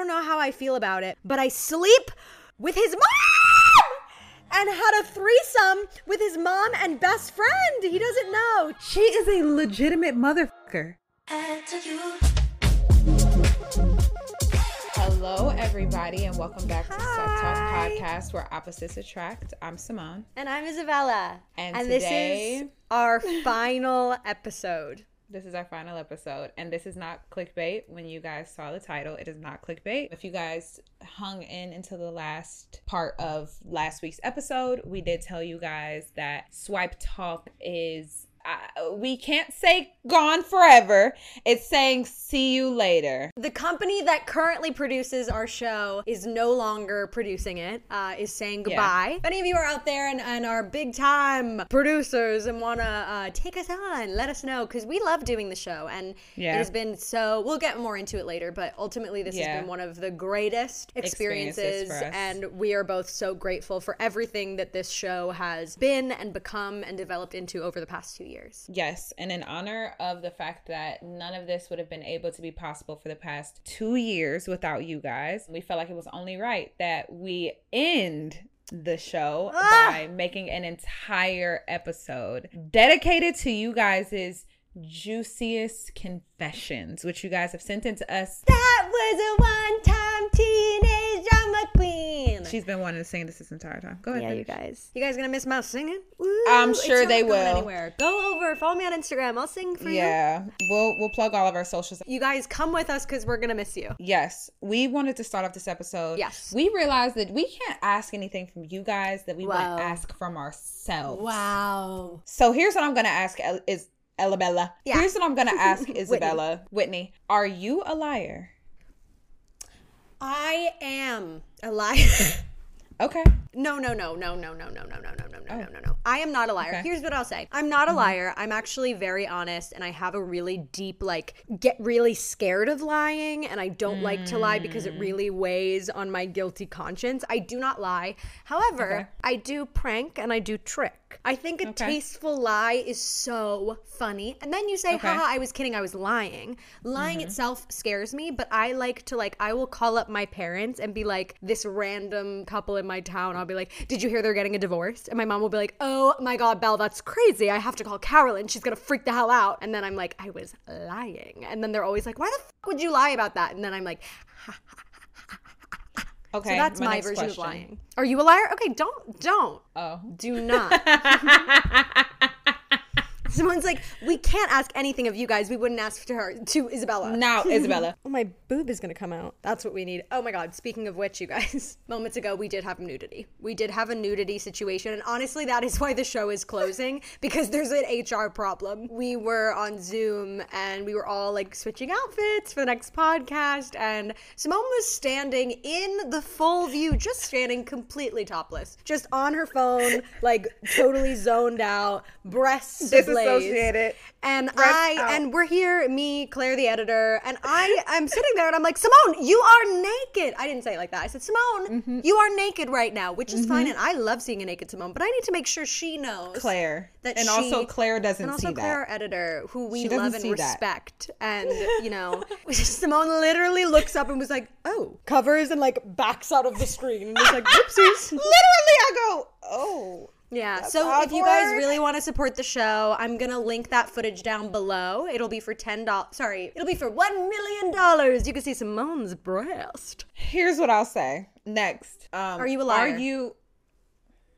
don't know how I feel about it, but I sleep with his mom and had a threesome with his mom and best friend. He doesn't know. She is a legitimate motherfucker. Hello, everybody, and welcome back to Sex Talk Podcast, where opposites attract. I'm Simone. And I'm Isabella. And this today- is our final episode. This is our final episode, and this is not clickbait. When you guys saw the title, it is not clickbait. If you guys hung in until the last part of last week's episode, we did tell you guys that Swipe Talk is. Uh, we can't say gone forever. It's saying see you later. The company that currently produces our show is no longer producing it, uh, is saying goodbye. If any of you are out there and, and are big time producers and want to uh, take us on, let us know because we love doing the show. And Yeah. it has been so, we'll get more into it later, but ultimately, this Yeah. has been one of the greatest Experiences experiences. And we are both so grateful for everything that this show has been and become and developed into over the past two years. Yes, and in honor of the fact that none of this would have been able to be possible for the past two years without you guys, we felt like it was only right that we end the show Ah! by making an entire episode dedicated to you guys' juiciest confessions, which you guys have sent in to us. That was a one time teenage She's been wanting to sing this this entire time. Go ahead. Yeah, you guys. You guys gonna miss my singing? Woo, I'm sure they will. Anywhere. Go over, follow me on Instagram. I'll sing for you. Yeah, we'll we'll plug all of our socials. You guys come with us because we're gonna miss you. Yes, we wanted to start off this episode. Yes. We realized that we can't ask anything from you guys that we Wow. wouldn't ask from ourselves. Wow. So here's what I'm going to ask is Elabella. Yeah. Here's what I'm going to ask Isabella. Whitney. Are you a liar? I am a liar. Okay. No, no, no, no, no, no, no, no, no, no, no, no, no, no, no. I am not a liar. Okay. Here's what I'll say. I'm not a liar. I'm actually very honest and I have a really deep, like, get really scared of lying and I don't like to lie because it really weighs on my guilty conscience. I do not lie. However, Okay. I do prank and I do trick. I think a Okay. tasteful lie is so funny. And then you say, Okay. Mm-hmm. haha, I was kidding, I was lying. Lying itself scares me, but I like to like I will call up my parents and be like, this random couple in my town, I'll be like, Did you hear they're getting a divorce? And my mom will be like, Oh my god, Belle, that's crazy. I have to call Carolyn. She's gonna freak the hell out. And then I'm like, I was lying. And then they're always like, Why the fuck would you lie about that? And then I'm like, Okay. so that's my, next version question. of lying. Are you a liar? Okay, don't don't. Oh. Do not. Simone's like, we can't ask anything of you guys. We wouldn't ask to her to Isabella. Now, Isabella. Oh, my boob is gonna come out. That's what we need. Oh my god. Speaking of which, you guys, moments ago we did have nudity. We did have a nudity situation, and honestly, that is why the show is closing because there's an HR problem. We were on Zoom and we were all like switching outfits for the next podcast, and Simone was standing in the full view, just standing completely topless, just on her phone, like totally zoned out, breasts ablaze. Disassociated. And I out. and we're here, me, Claire, the editor, and I am sitting there and I'm like, Simone, you are naked. I didn't say it like that. I said, Simone, Mm-hmm. you are naked right now, which is fine, and I love seeing a naked Simone, but I need to make sure she knows. Claire. That and she- also, Claire doesn't And also see Claire, that. editor, who we love and see that. respect, and you know, Simone literally looks up and was like, "Oh," covers and like backs out of the screen and was like, "Whoopsies." Literally, I go, oh. Yeah. so if you guys really want to support the show, I'm gonna link that footage down below. It'll be for ten dollars. Sorry, it'll be for one million dollars. You can see Simone's breast. Here's what I'll say. Next. Um, Are you a liar? Are you.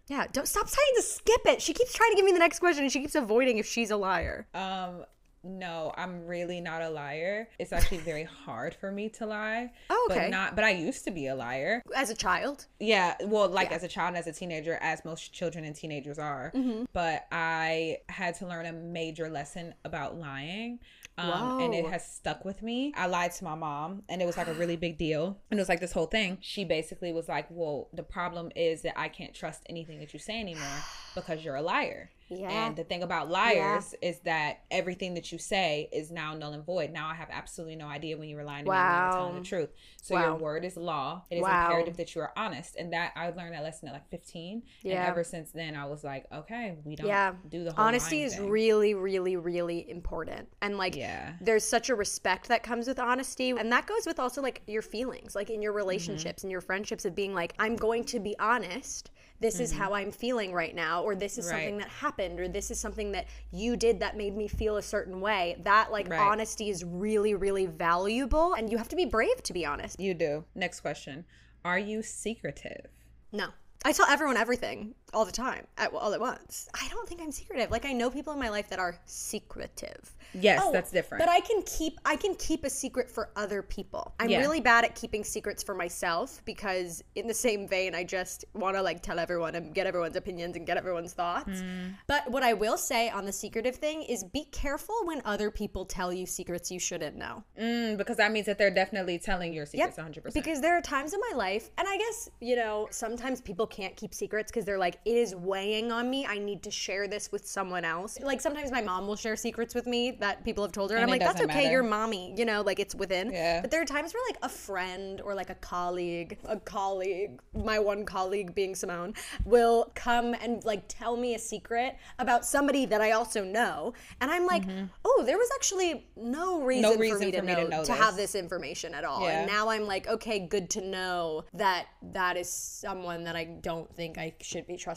Yeah. Don't stop trying to skip it. She keeps trying to give me the next question, and she keeps avoiding if she's a liar. Um, no, I'm really not a liar. It's actually very hard for me to lie. Oh, okay. But not but I used to be a liar. As a child. Yeah, well, like as a child and as a teenager, as most children and teenagers are. Mm-hmm. But I had to learn a major lesson about lying. Um, and it has stuck with me. I lied to my mom, and it was like a really big deal. And it was like this whole thing. She basically was like, "Well, the problem is that I can't trust anything that you say anymore because you're a liar." Yeah. And the thing about liars is that everything that you say is now null and void. Now I have absolutely no idea when you were lying to me when you were telling the truth. So Wow. your word is law. It is Wow. imperative that you are honest. And that I learned that lesson at like 15. Yeah. And ever since then, I was like, okay, we don't Yeah. do the whole Honesty is thing. really, really, really important. And like, Yeah. there's such a respect that comes with honesty. And that goes with also like your feelings, like in Mm-hmm. your relationships and your friendships of being like, I'm going to be honest. This is how I'm feeling right now, or this is Mm-hmm. Right. something that happened, or this is something that you did that made me feel a certain way. That like Right. honesty is really, really valuable. And you have to be brave to be honest. You do. Next question. Are you secretive? No. I tell everyone everything all the time, at, all at once. I don't think I'm secretive. Like I know people in my life that are secretive. Yes, Oh, that's different. But I can keep I can keep a secret for other people. I'm Yeah. really bad at keeping secrets for myself because in the same vein I just want to like tell everyone and get everyone's opinions and get everyone's thoughts. Mm. But what I will say on the secretive thing is be careful when other people tell you secrets you shouldn't know. Mm, because that means that they're definitely telling your secrets 100%. Because there are times in my life, and I guess, you know, sometimes people can't keep secrets because they're like, it is weighing on me. I need to share this with someone else. Like sometimes my mom will share secrets with me that people have told her. And, And I'm like, that's okay. matter. You're mommy. You know, like it's within. Yeah. But there are times where like a friend or like a colleague, a colleague, my one colleague being Simone, will come and like tell me a secret about somebody that I also know. And I'm like, mm-hmm. oh, there was actually no reason, no reason for me, to, me know, to know to have this. this information at all. Yeah. And now I'm like, okay, good to know that that is someone that I don't think I should be trusting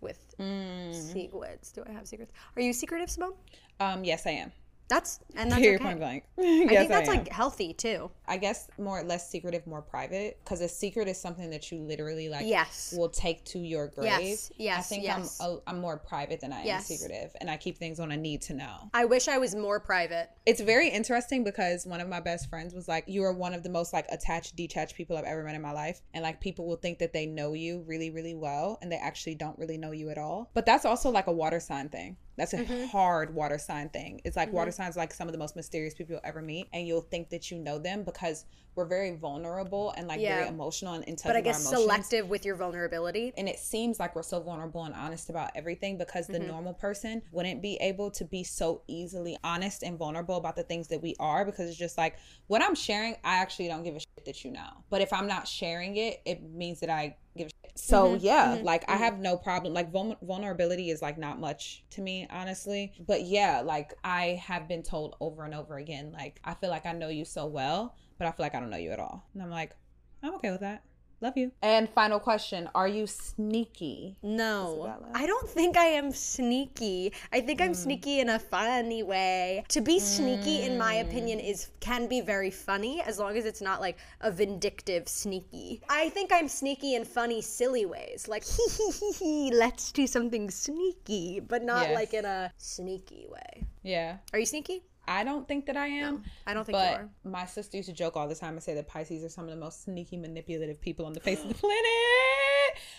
with Mm. secrets. Do I have secrets? Are you secretive, Simone? um, yes, I am. That's and that's Period, okay. point blank. I think that's am. like healthy too. I guess more less secretive, more private. Because a secret is something that you literally like Yes. will take to your grave. Yes, yes, I think yes. I'm a, I'm more private than I Yes. am secretive, and I keep things on a need to know. I wish I was more private. It's very interesting because one of my best friends was like, "You are one of the most like attached, detached people I've ever met in my life," and like people will think that they know you really, really well, and they actually don't really know you at all. But that's also like a water sign thing. That's a Mm-hmm. hard water sign thing. It's like water signs, like some of the most mysterious people you'll ever meet, and you'll think that you know them because we're very vulnerable and like very emotional and in touch But I guess selective with your vulnerability. and it seems like we're so vulnerable and honest about everything because Mm-hmm. the normal person wouldn't be able to be so easily honest and vulnerable about the things that we are because it's just like what I'm sharing, I actually don't give a shit that you know. But if I'm not sharing it, it means that I give a shit. So Mm-hmm. yeah, like I have no problem. Like vul- vulnerability is like not much to me, honestly. But yeah, like I have been told over and over again, like I feel like I know you so well, but I feel like I don't know you at all. And I'm like, I'm okay with that. Love you. And final question: Are you sneaky? No, Isabella? I don't think I am sneaky. I think Hmm. I'm sneaky in a funny way. To be sneaky, in my Hmm. opinion, is can be very funny as long as it's not like a vindictive sneaky. I think I'm sneaky in funny, silly ways, like hee hee hee hee. Let's do something sneaky, but not Yes. like in a sneaky way. Yeah. Are you sneaky? I don't think that I am. I don't think you but are. my sister used to joke all the time and say that Pisces are some of the most sneaky, manipulative people on the face of the planet.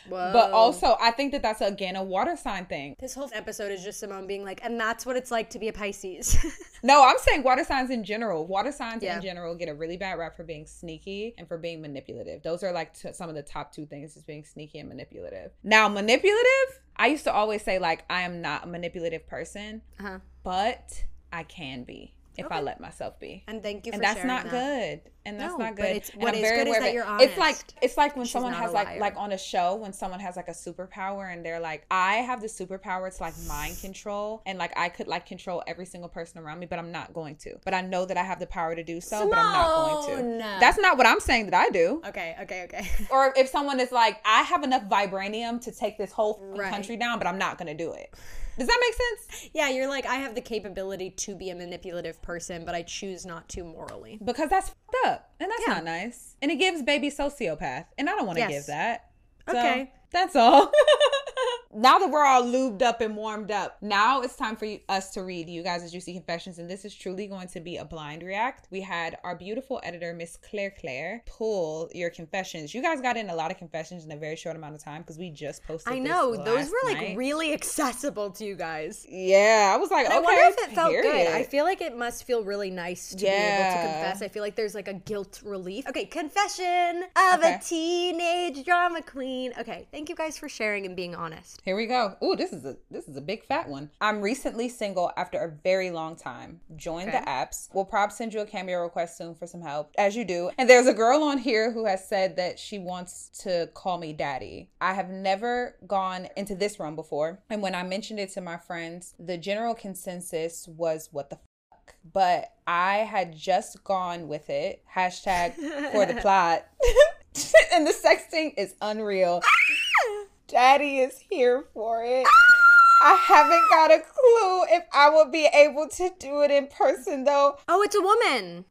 Whoa. But also, I think that that's again a water sign thing. This whole episode is just Simone being like, and that's what it's like to be a Pisces. No, I'm saying water signs in general. Water signs Yeah. in general get a really bad rap for being sneaky and for being manipulative. Those are like t- some of the top two things is being sneaky and manipulative. Now, manipulative, I used to always say like I am not a manipulative person, uh-huh. but I can be if I let myself be. And thank you for and that's not that. good. And that's No, not but good. it's- And what I'm is very good is aware that you're it's like it's like when She's someone has like like on a show when someone has like a superpower and they're like i have the superpower to like mind control and like i could like control every single person around me but i'm not going to. But i know that i have the power to do so but i'm not going to. That's not what i'm saying that i do. Okay, okay, okay. or if someone is like i have enough vibranium to take this whole Right. country down but i'm not going to do it does that make sense yeah, you're like, I have the capability to be a manipulative person, but I choose not to morally. because that's fucked up and that's Yeah. not nice and it gives baby sociopath and i don't want to Yes. give that So, Okay. that's all now that we're all lubed up and warmed up now it's time for you, us to read you guys' juicy confessions and this is truly going to be a blind react we had our beautiful editor miss claire claire pull your confessions you guys got in a lot of confessions in a very short amount of time because we just posted I know, those were like night. really accessible to you guys. yeah i was like okay I wonder if it felt good. I feel like it must feel really nice to be able to confess. I feel like there's like a guilt relief. Okay, confession of Okay. a teenage drama queen. Okay, thank you guys for sharing and being honest. Here we go. Ooh, this is a this is a big fat one. I'm recently single after a very long time. Join Okay. the apps. We'll probably send you a cameo request soon for some help, as you do. And there's a girl on here who has said that she wants to call me daddy. I have never gone into this room before, and when I mentioned it to my friends, the general consensus was, "What the." fuck?" But I had just gone with it. Hashtag for the plot. and the sexting is unreal. Daddy is here for it. I haven't got a clue if I will be able to do it in person though. Oh, it's a woman.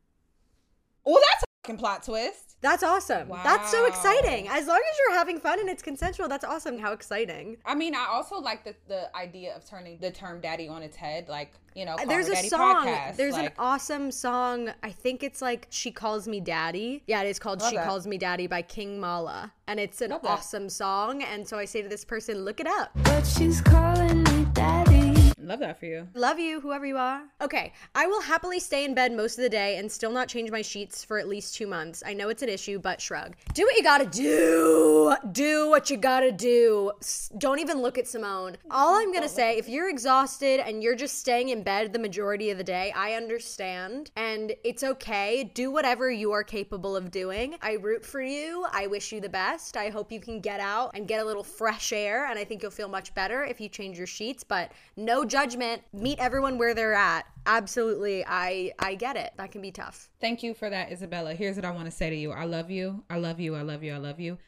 Well, that's a fucking plot twist. That's awesome. That's so exciting. As long as you're having fun and it's consensual, that's awesome. How exciting. I mean, I also like the, the idea of turning the term daddy on its head. Like, you know, uh, There's a daddy song. podcast. There's an awesome song. I think it's like She Calls Me Daddy. Yeah, it is called She that. Calls Me Daddy by King Mala. And it's an awesome song. And so I say to this person, look it up. But she's calling me daddy. Love that for you. Love you, whoever you are. Okay, I will happily stay in bed most of the day and still not change my sheets for at least two months. I know it's an issue, but shrug. Do what you gotta do. Do what you gotta do. Don't even look at Simone. All I'm gonna say, if you're exhausted and you're just staying in bed the majority of the day, I understand. And it's okay. Do whatever you are capable of doing. I root for you. I wish you the best. I hope you can get out and get a little fresh air. And I think you'll feel much better if you change your sheets. But no judgment. Meet everyone where they're at. Absolutely. I I get it. That can be tough. Thank you for that, Isabella. Here's what I want to say to you. I love you. I love you. I love you. I love you.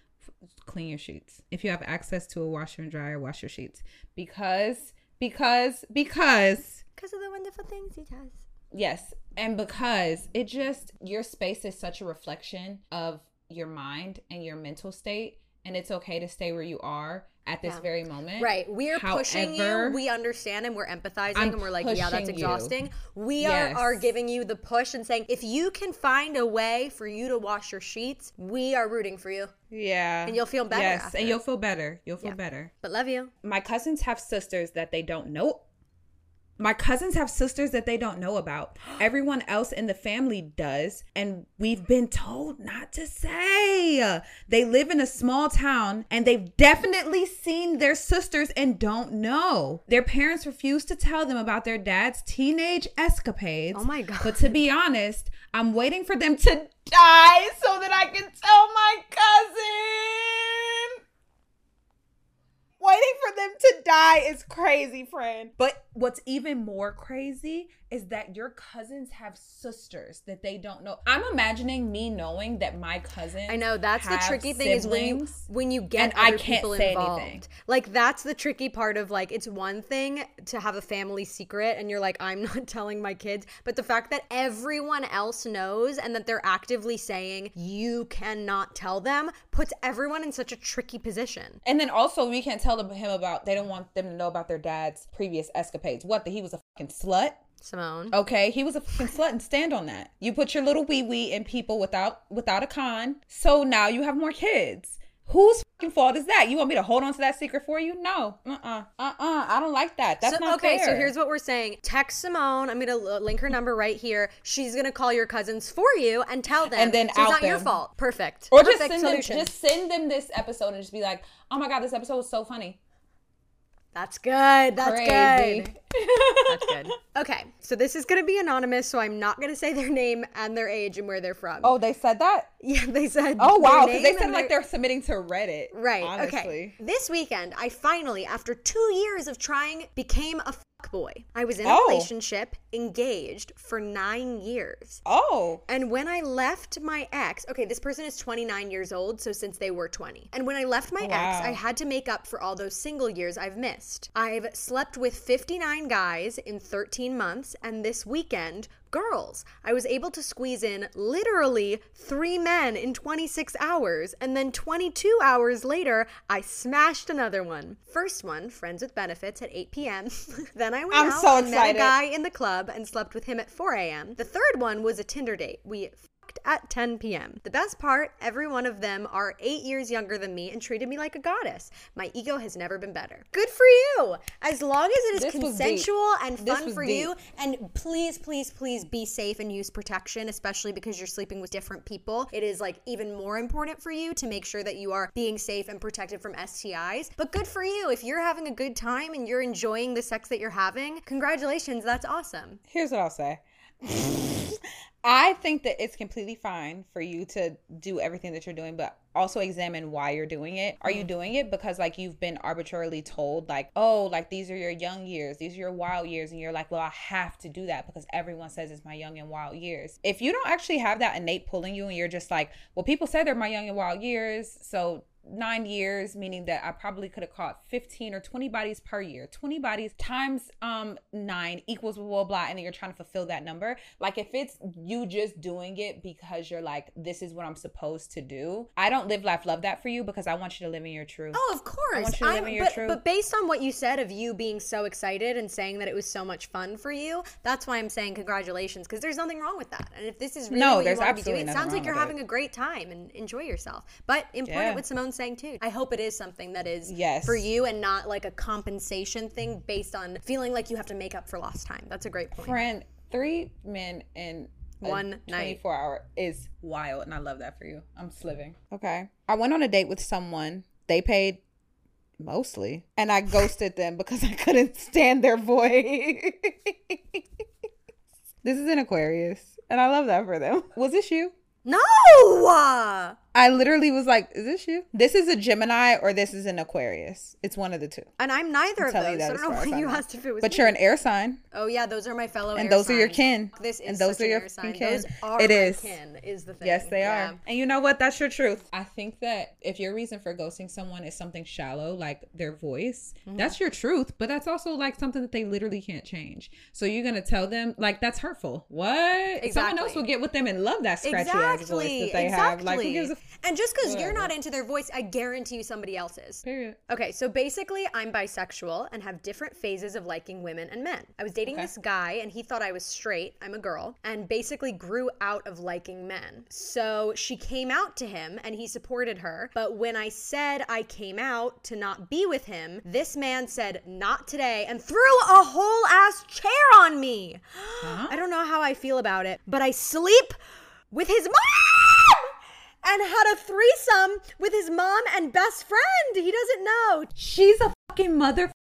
Clean your sheets. If you have access to a washer and dryer, wash your sheets. Because, because, because Because of the wonderful things he does. Yes. And because it just, your space is such a reflection of your mind and your mental state. And it's okay to stay where you are at this Yeah. very moment. Right. We are pushing you. We understand and we're empathizing I'm and we're like, yeah, that's pushing you. exhausting. We Yes. are, are giving you the push and saying, if you can find a way for you to wash your sheets, we are rooting for you. Yeah. And you'll feel better Yes. after. And you'll feel better. You'll feel Yeah. better. But love you. My cousins have sisters that they don't know. My cousins have sisters that they don't know about. Everyone else in the family does. And we've been told not to say. They live in a small town and they've definitely seen their sisters and don't know. Their parents refuse to tell them about their dad's teenage escapades. Oh my God. But to be honest, I'm waiting for them to die so that I can tell my cousin. Waiting for them to die is crazy, friend. But what's even more crazy is that your cousins have sisters that they don't know. I'm imagining me knowing that my cousin. I know that's the tricky thing is when you when you get and I can't people say involved. anything. Like that's the tricky part of like it's one thing to have a family secret and you're like I'm not telling my kids, but the fact that everyone else knows and that they're actively saying you cannot tell them puts everyone in such a tricky position. And then also, we can't tell them him about. They don't want them to know about their dad's previous escapades. What? That he was a fucking slut. Simone. Okay, he was a fucking slut, and stand on that. You put your little wee wee in people without without a con. So now you have more kids. Whose fucking fault is that? You want me to hold on to that secret for you? No. Uh uh-uh. uh. I don't like that. That's So- not okay, so here's what we're saying. Text Simone. I'm gonna link her number right here. She's gonna call your cousins for you and tell them. And then so it's not your fault. Perfect. Or just Perfect send them, just send them this episode and just be like, "Oh my god, this episode was so funny." That's good. That's Crazy. good. That's good. Okay, so this is gonna be anonymous, so I'm not gonna say their name and their age and where they're from. Oh, they said that. yeah, they said. Oh their wow, because they said like their- they're submitting to Reddit. Right. Honestly. Okay. This weekend, I finally, after two years of trying, became a boy. I was in a Oh. relationship, engaged for nine years. Oh. And when I left my ex, okay, this person is 29 years old, so since they were 20. And when I left my ex, I had to make up for all those single years I've missed. I've slept with 59 guys in 13 months, and this weekend, girls. I was able to squeeze in literally three men in 26 hours, and then 22 hours later, I smashed another one. First one, friends with benefits at 8 p.m. then I went I'm out so and met a guy in the club and slept with him at 4 a.m. The third one was a Tinder date. We at 10 p.m. The best part, every one of them are eight years younger than me and treated me like a goddess. My ego has never been better. Good for you! As long as it is This consensual and fun for deep. you, and please, please, please be safe and use protection, especially because you're sleeping with different people. It is like even more important for you to make sure that you are being safe and protected from STIs. But good for you. If you're having a good time and you're enjoying the sex that you're having, congratulations. That's awesome. Here's what I'll say. I think that it's completely fine for you to do everything that you're doing, but also examine why you're doing it. Are you mm-hmm. doing it because like you've been arbitrarily told like, "Oh, like these are your young years, these are your wild years," and you're like, "Well, I have to do that because everyone says it's my young and wild years." If you don't actually have that innate pulling you and you're just like, "Well, people say they're my young and wild years, so nine years, meaning that I probably could have caught 15 or 20 bodies per year. 20 bodies times um nine equals blah blah blah, and then you're trying to fulfill that number. Like if it's you just doing it because you're like, this is what I'm supposed to do. I don't live life love that for you because I want you to live in your truth. Oh, of course. I want you to live I'm- in your but, truth. but based on what you said of you being so excited and saying that it was so much fun for you, that's why I'm saying congratulations because there's nothing wrong with that. And if this is really No, what there's you want to be doing, it sounds like you're with having a great time and enjoy yourself. But important Yeah. what Simone's saying too. I hope it is something that is Yes. for you and not like a compensation thing based on feeling like you have to make up for lost time. That's a great point. Friend, three men in One night. 24 hour is wild, and I love that for you. I'm sliving. Okay. I went on a date with someone. They paid mostly, and I ghosted them because I couldn't stand their voice. this is an Aquarius, and I love that for them. Was this you? No! I literally was like, "Is this you? This is a Gemini or this is an Aquarius. It's one of the two." And I'm neither of telling you those. that I don't know why you asked if it was But me. you're an air sign. Oh yeah, those are my fellow And those are your kin. This is And those are your air sign. kin. Those are It is. kin is the thing. Yes, they Yeah. are. And you know what? That's your truth. I think that if your reason for ghosting someone is something shallow, like their voice, Mm-hmm. that's your truth. But that's also like something that they literally can't change. So you're gonna tell them like that's hurtful. What? Exactly. Someone else will get with them and love that scratchy ass voice Exactly. that they have. Like who gives a and just because you're not into their voice, I guarantee you somebody else is. period. Okay, so basically, I'm bisexual and have different phases of liking women and men. I was dating Okay. this guy, and he thought I was straight. I'm a girl, and basically grew out of liking men. So she came out to him, and he supported her. But when I said I came out to not be with him, this man said, Not today, and threw a whole ass chair on me. I don't know how I feel about it, but I sleep with his mom! And had a threesome with his mom and best friend. He doesn't know. She's a fucking motherfucker.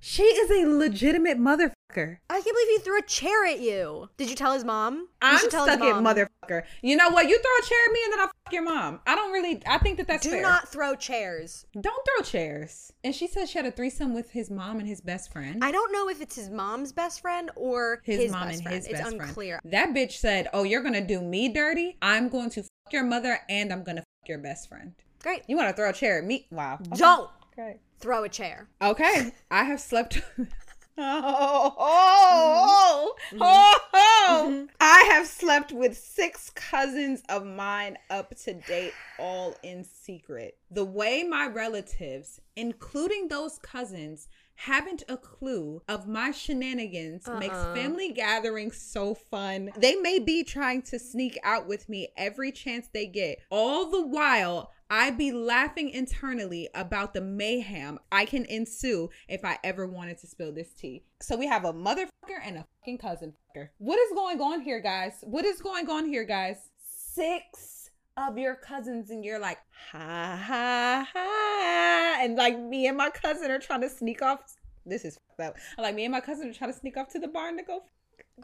She is a legitimate motherfucker. I can't believe he threw a chair at you. Did you tell his mom? You I'm tell stuck at motherfucker. You know what? You throw a chair at me and then I'll fuck your mom. I don't really. I think that that's Do fair. not throw chairs. Don't throw chairs. And she said she had a threesome with his mom and his best friend. I don't know if it's his mom's best friend or his, his, mom best and friend. his it's best unclear. friend. That bitch said, "Oh, you're gonna do me dirty. I'm going to fuck your mother and I'm gonna fuck your best friend. Great. You want to throw a chair at me? Wow. Okay. Don't Okay. throw a chair. Okay. I have slept. Oh, oh, oh, oh, oh. I have slept with six cousins of mine up to date, all in secret. The way my relatives, including those cousins, haven't a clue of my shenanigans makes Uh-uh. family gatherings so fun. They may be trying to sneak out with me every chance they get. All the while, I be laughing internally about the mayhem I can ensue if I ever wanted to spill this tea. So we have a motherfucker and a fucking cousin fucker. What is going on here, guys? What is going on here, guys? Six of your cousins, and you're like, ha ha ha. And like me and my cousin are trying to sneak off. This is fucked up. Like me and my cousin are trying to sneak off to the barn to go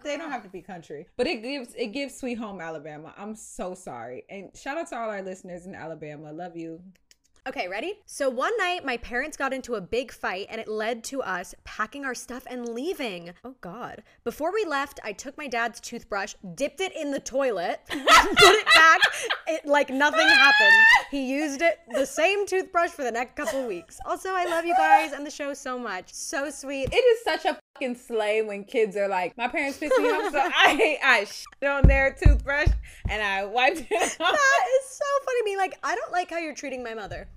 they don't uh-huh. have to be country but it gives it gives sweet home alabama i'm so sorry and shout out to all our listeners in alabama love you Okay, ready? So one night, my parents got into a big fight and it led to us packing our stuff and leaving. Oh, God. Before we left, I took my dad's toothbrush, dipped it in the toilet, put it back, it, like nothing happened. He used it, the same toothbrush, for the next couple weeks. Also, I love you guys and the show so much. So sweet. it is such a fucking slay when kids are like my parents pissed me off so i i shit on their toothbrush and i wiped it off That is so funny to me. Like, I don't like how you're treating my mother.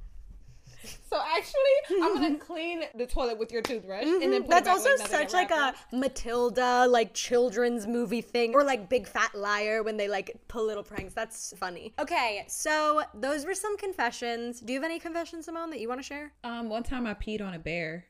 so actually, I'm gonna clean the toilet with your toothbrush, and then put it That's also such like a. Matilda like children's movie thing or like Big Fat Liar when they like pull little pranks. That's funny. Okay, so those were some confessions. Do you have any confessions, Simone, that you want to share? Um, one time I peed on a bear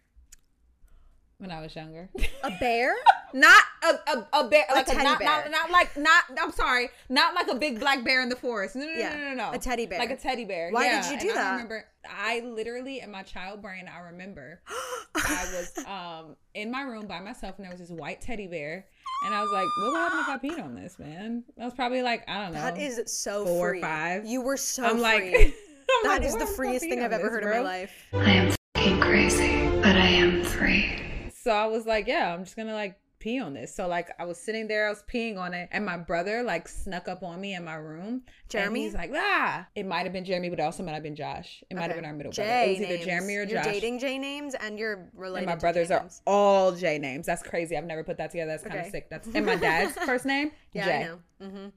when I was younger. A bear? not a, a, a bear, like a, teddy not, bear. not not like not. I'm sorry, not like a big black bear in the forest. No, no, Yeah, no, no, no, no. a teddy bear. like a teddy bear. Why yeah. did you do and that? I remember, I literally in my child brain, I remember I was um in my room by myself, and there was this white teddy bear, and I was like, "What would happen if I peed on this, man?" I was probably like, I don't know. That is so four or free. five. You were so I'm like, free. I'm That like, is the freest thing I've ever this, heard bro?" in my life. I am fucking crazy, but I am free. So I was like, yeah, I'm just gonna like pee on this. So like I was sitting there, I was peeing on it, and my brother like snuck up on me in my room. Jeremy? And he's like, ah. It might have been Jeremy, but it also might have been Josh. It might have been our middle brother. It was either. Jeremy or Josh. You're dating J names and you're related. and my to brothers J are names. all J names. That's crazy. I've never put that together. That's kind Okay. of sick. That's and my dad's first name. Yeah, J. I know. hmm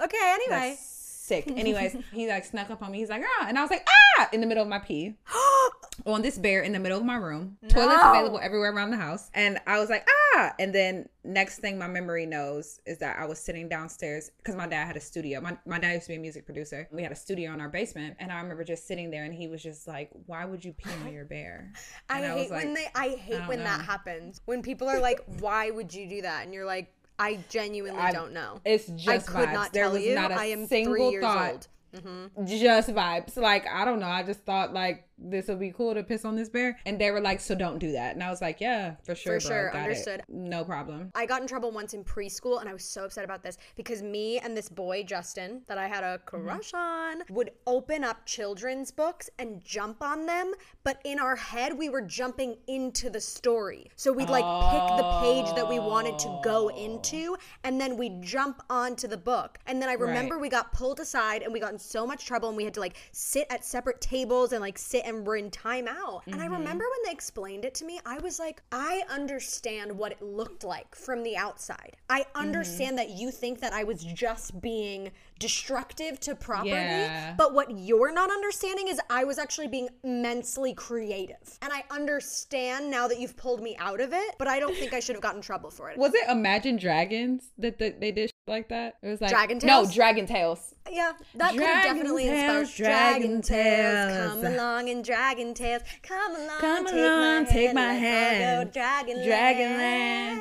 Okay. Anyway. That's sick. Anyways, he like snuck up on me. He's like, ah, and I was like, ah, in the middle of my pee. on this bear in the middle of my room. Toilets available everywhere around the house. And I was like, ah. And then next thing my memory knows is that I was sitting downstairs because my dad had a studio. My, my dad used to be a music producer. We had a studio in our basement. And I remember just sitting there and he was just like, why would you pee on your bear? I And hate when they. I hate don't when that happens. When people are like, "Why would you do that?" and you're like, "I genuinely I- don't know." It's just I could vibes. not there tell was you. not a I am single three years thought. old. Mm-hmm. Just vibes. Like, I don't know. I just thought like this would be cool to piss on this bear. And they were like, so don't do that. And I was like, yeah, for sure. For bro. sure. Got it. Understood. No problem. I got in trouble once in preschool and I was so upset about this because me and this boy, Justin, that I had a mm-hmm. crush on, would open up children's books and jump on them. But in our head, we were jumping into the story. So we'd like pick the page that we wanted to go into oh. and then we'd jump onto the book. And then I remember Right. we got pulled aside and we got in so much trouble and we had to like sit at separate tables and like sit and we're in timeout. And I mm-hmm. remember when they explained it to me, I was like, I understand what it looked like from the outside. I mm-hmm. understand that you think that I was just being destructive to property, Yeah. but what you're not understanding is I was actually being immensely creative. And I understand now that you've pulled me out of it, but I don't think I should have gotten in trouble for it. Was it Imagine Dragons that, that they did like that? It was like Dragon No, Dragon Tales. Yeah, that could have definitely tales, inspired Dragon dragon Tales. tales. Come along and Dragon Tales. Come along, Come take along, my take hand, my let's all hand. Go Dragon Dragonland.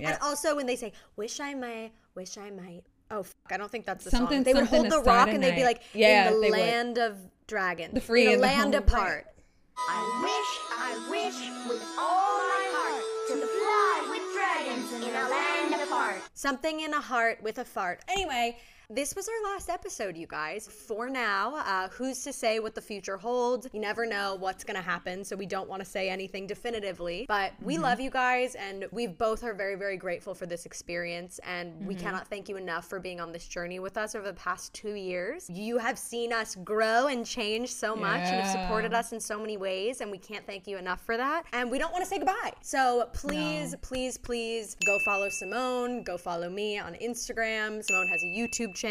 And also when they say, "Wish I might, wish I might." Oh, fuck, I don't think that's the Something- song. They would hold the rock start a and they'd be like, Yeah, "In the they would. land of dragons, The free in and the land home- apart." I wish, I wish with all my apart. Something in a heart with a fart. Anyway, this was our last episode, you guys. For now, uh, who's to say what the future holds? You never know what's going to happen, so we don't want to say anything definitively. But we love you guys, and we both are very, very grateful for this experience. And we cannot thank you enough for being on this journey with us over the past two years. You have seen us grow and change so much and have supported us in so many ways, and we can't thank you enough for that. And we don't want to say goodbye. So please, please, please go follow Simone. Go follow me on Instagram. Simone has a YouTube channel.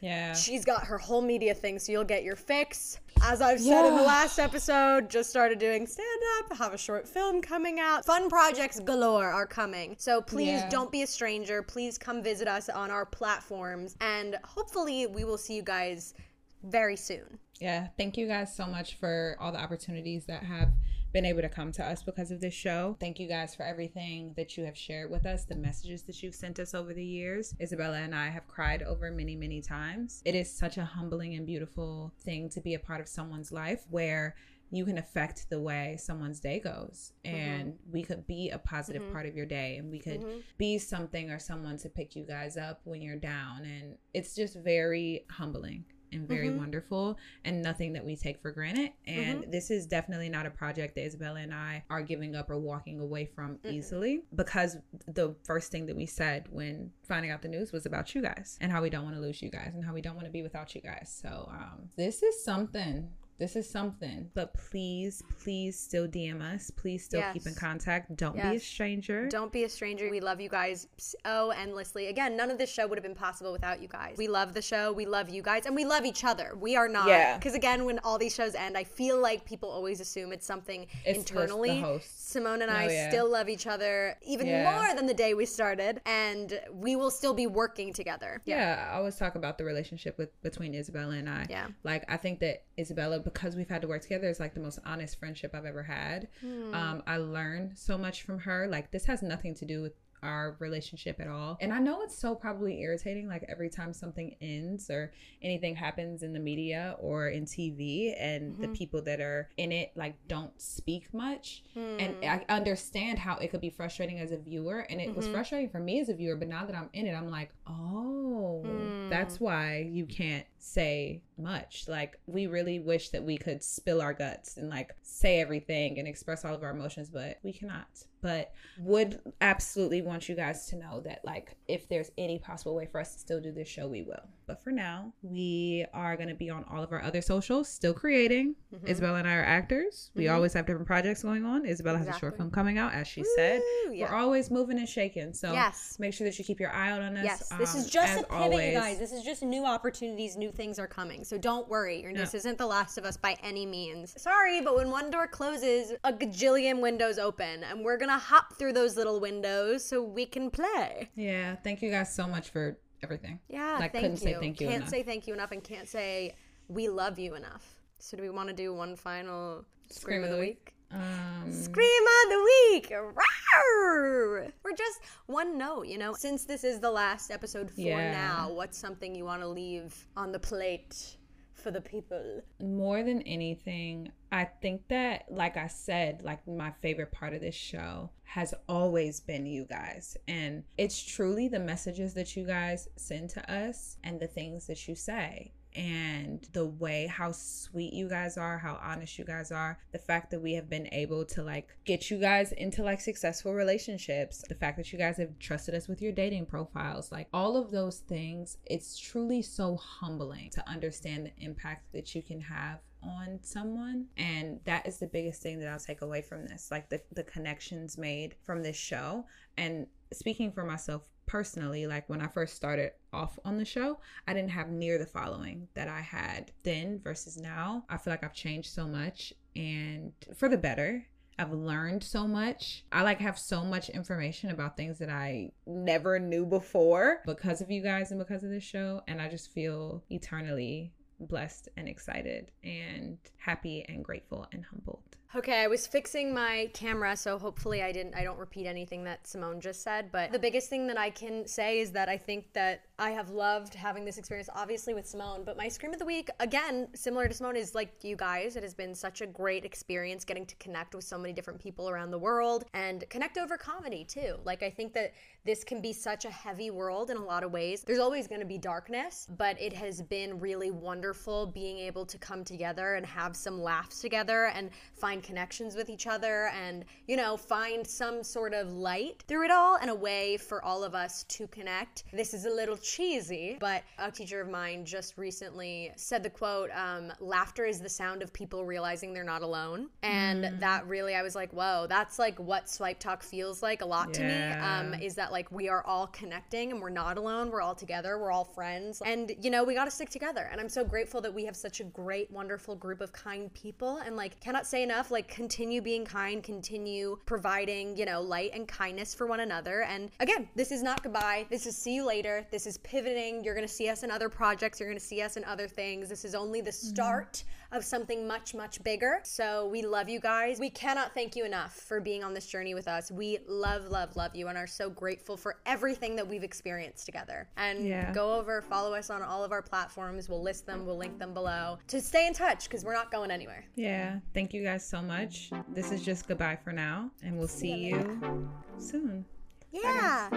Yeah. She's got her whole media thing, so you'll get your fix. As I've said in the last episode, just started doing stand up, have a short film coming out. Fun projects galore are coming. So please Yeah. don't be a stranger. Please come visit us on our platforms, and hopefully, we will see you guys very soon. Yeah, thank you guys so much for all the opportunities that have been able to come to us because of this show. Thank you guys for everything that you have shared with us, the messages that you've sent us over the years. Isabella and I have cried over many, many times. It is such a humbling and beautiful thing to be a part of someone's life where you can affect the way someone's day goes. Mm-hmm. And we could be a positive mm-hmm. part of your day and we could mm-hmm. be something or someone to pick you guys up when you're down. And it's just very humbling and very wonderful and nothing that we take for granted. And this is definitely not a project that isabella and i are giving up or walking away from easily because the first thing that we said when finding out the news was about you guys and how we don't want to lose you guys and how we don't want to be without you guys. So um, this is something This is something. But please, please still DM us. Please still keep in contact. Don't be a stranger. Don't be a stranger. We love you guys so oh, endlessly. Again, none of this show would have been possible without you guys. We love the show. We love you guys. And we love each other. We are not. Yeah. Because again, when all these shows end, I feel like people always assume it's something It's internally. Simone and oh, I Oh, yeah. still love each other even Yeah. more than the day we started. And we will still be working together. Yeah, I always talk about the relationship with between Isabella and I. Yeah. Like I think that Isabella, because we've had to work together, is like the most honest friendship I've ever had. Hmm. Um, I learned so much from her. Like this has nothing to do with our relationship at all. And I know it's so probably irritating, like every time something ends or anything happens in the media or in TV and Mm-hmm. the people that are in it like don't speak much. Hmm. And I understand how it could be frustrating as a viewer. And it was Mm-hmm. frustrating for me as a viewer, but now that I'm in it, I'm like, oh, Hmm. that's why you can't say much. Like, we really wish that we could spill our guts and like say everything and express all of our emotions, but we cannot. But would absolutely want you guys to know that, like, if there's any possible way for us to still do this show, we will. But for now, we are going to be on all of our other socials, still creating. Mm-hmm. Isabella and I are actors. We always have different projects going on. Isabella has a short film coming out, as she said. Yeah. We're always moving and shaking. So Yes. make sure that you keep your eye out on us. Yes, this Um, is just a pivot, always, you guys. This is just new opportunities, new things are coming. So don't worry. You're- This isn't The Last of Us by any means. Sorry, but when one door closes, a gajillion windows open, and we're gonna hop through those little windows so we can play. Yeah, thank you guys so much for everything. Yeah, couldn't you. say thank you Can't enough. say thank you enough, and can't say we love you enough. So do we want to do one final scream, of the week? Um, Scream of the week! Rawr! Or just one note, you know? Since this is the last episode for Yeah. now, what's something you want to leave on the plate for the people? more than anything, I think that, like I said, like my favorite part of this show has always been you guys. And it's truly the messages that you guys send to us and the things that you say. And the way how sweet you guys are, how honest you guys are, the fact that we have been able to like get you guys into like successful relationships, the fact that you guys have trusted us with your dating profiles, like all of those things, it's truly so humbling to understand the impact that you can have on someone and that is the biggest thing that i'll take away from this like the, the connections made from this show and speaking for myself personally like when i first started off on the show i didn't have near the following that i had then versus now i feel like i've changed so much and for the better I've learned so much. I like have so much information about things that I never knew before because of you guys and because of this show. And I just feel eternally blessed and excited and happy and grateful and humbled. Okay, I was fixing my camera, so hopefully I didn't I don't repeat anything that Simone just said, but the biggest thing that I can say is that I think that I have loved having this experience obviously with Simone, but my scream of the week again, similar to Simone is like you guys, it has been such a great experience getting to connect with so many different people around the world and connect over comedy too. Like I think that this can be such a heavy world in a lot of ways. There's always going to be darkness, but it has been really wonderful being able to come together and have some laughs together and find connections with each other and, you know, find some sort of light through it all and a way for all of us to connect. This is a little cheesy, but a teacher of mine just recently said the quote, um, laughter is the sound of people realizing they're not alone. And that really, I was like, whoa, that's like what Swipe Talk feels like a lot to me. Um, is that like we are all connecting and we're not alone. We're all together. We're all friends. And, you know, we got to stick together. And I'm so grateful that we have such a great, wonderful group of kind people. And, like, cannot say enough, like, continue being kind, continue providing, you know, light and kindness for one another. And again, this is not goodbye. This is see you later. This is pivoting. You're going to see us in other projects. You're going to see us in other things. This is only the mm-hmm. start of something much, much bigger. So we love you guys. We cannot thank you enough for being on this journey with us. We love, love, love you and are so grateful for everything that we've experienced together. And yeah. go over, follow us on all of our platforms. We'll list them, we'll link them below to stay in touch because we're not going anywhere. Yeah. Thank you guys so much. This is just goodbye for now, and we'll see, you soon. Yeah.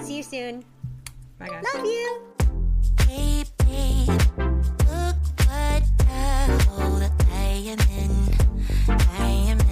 See you soon. Bye, guys. Love you. Look what tell that I am in, I am in.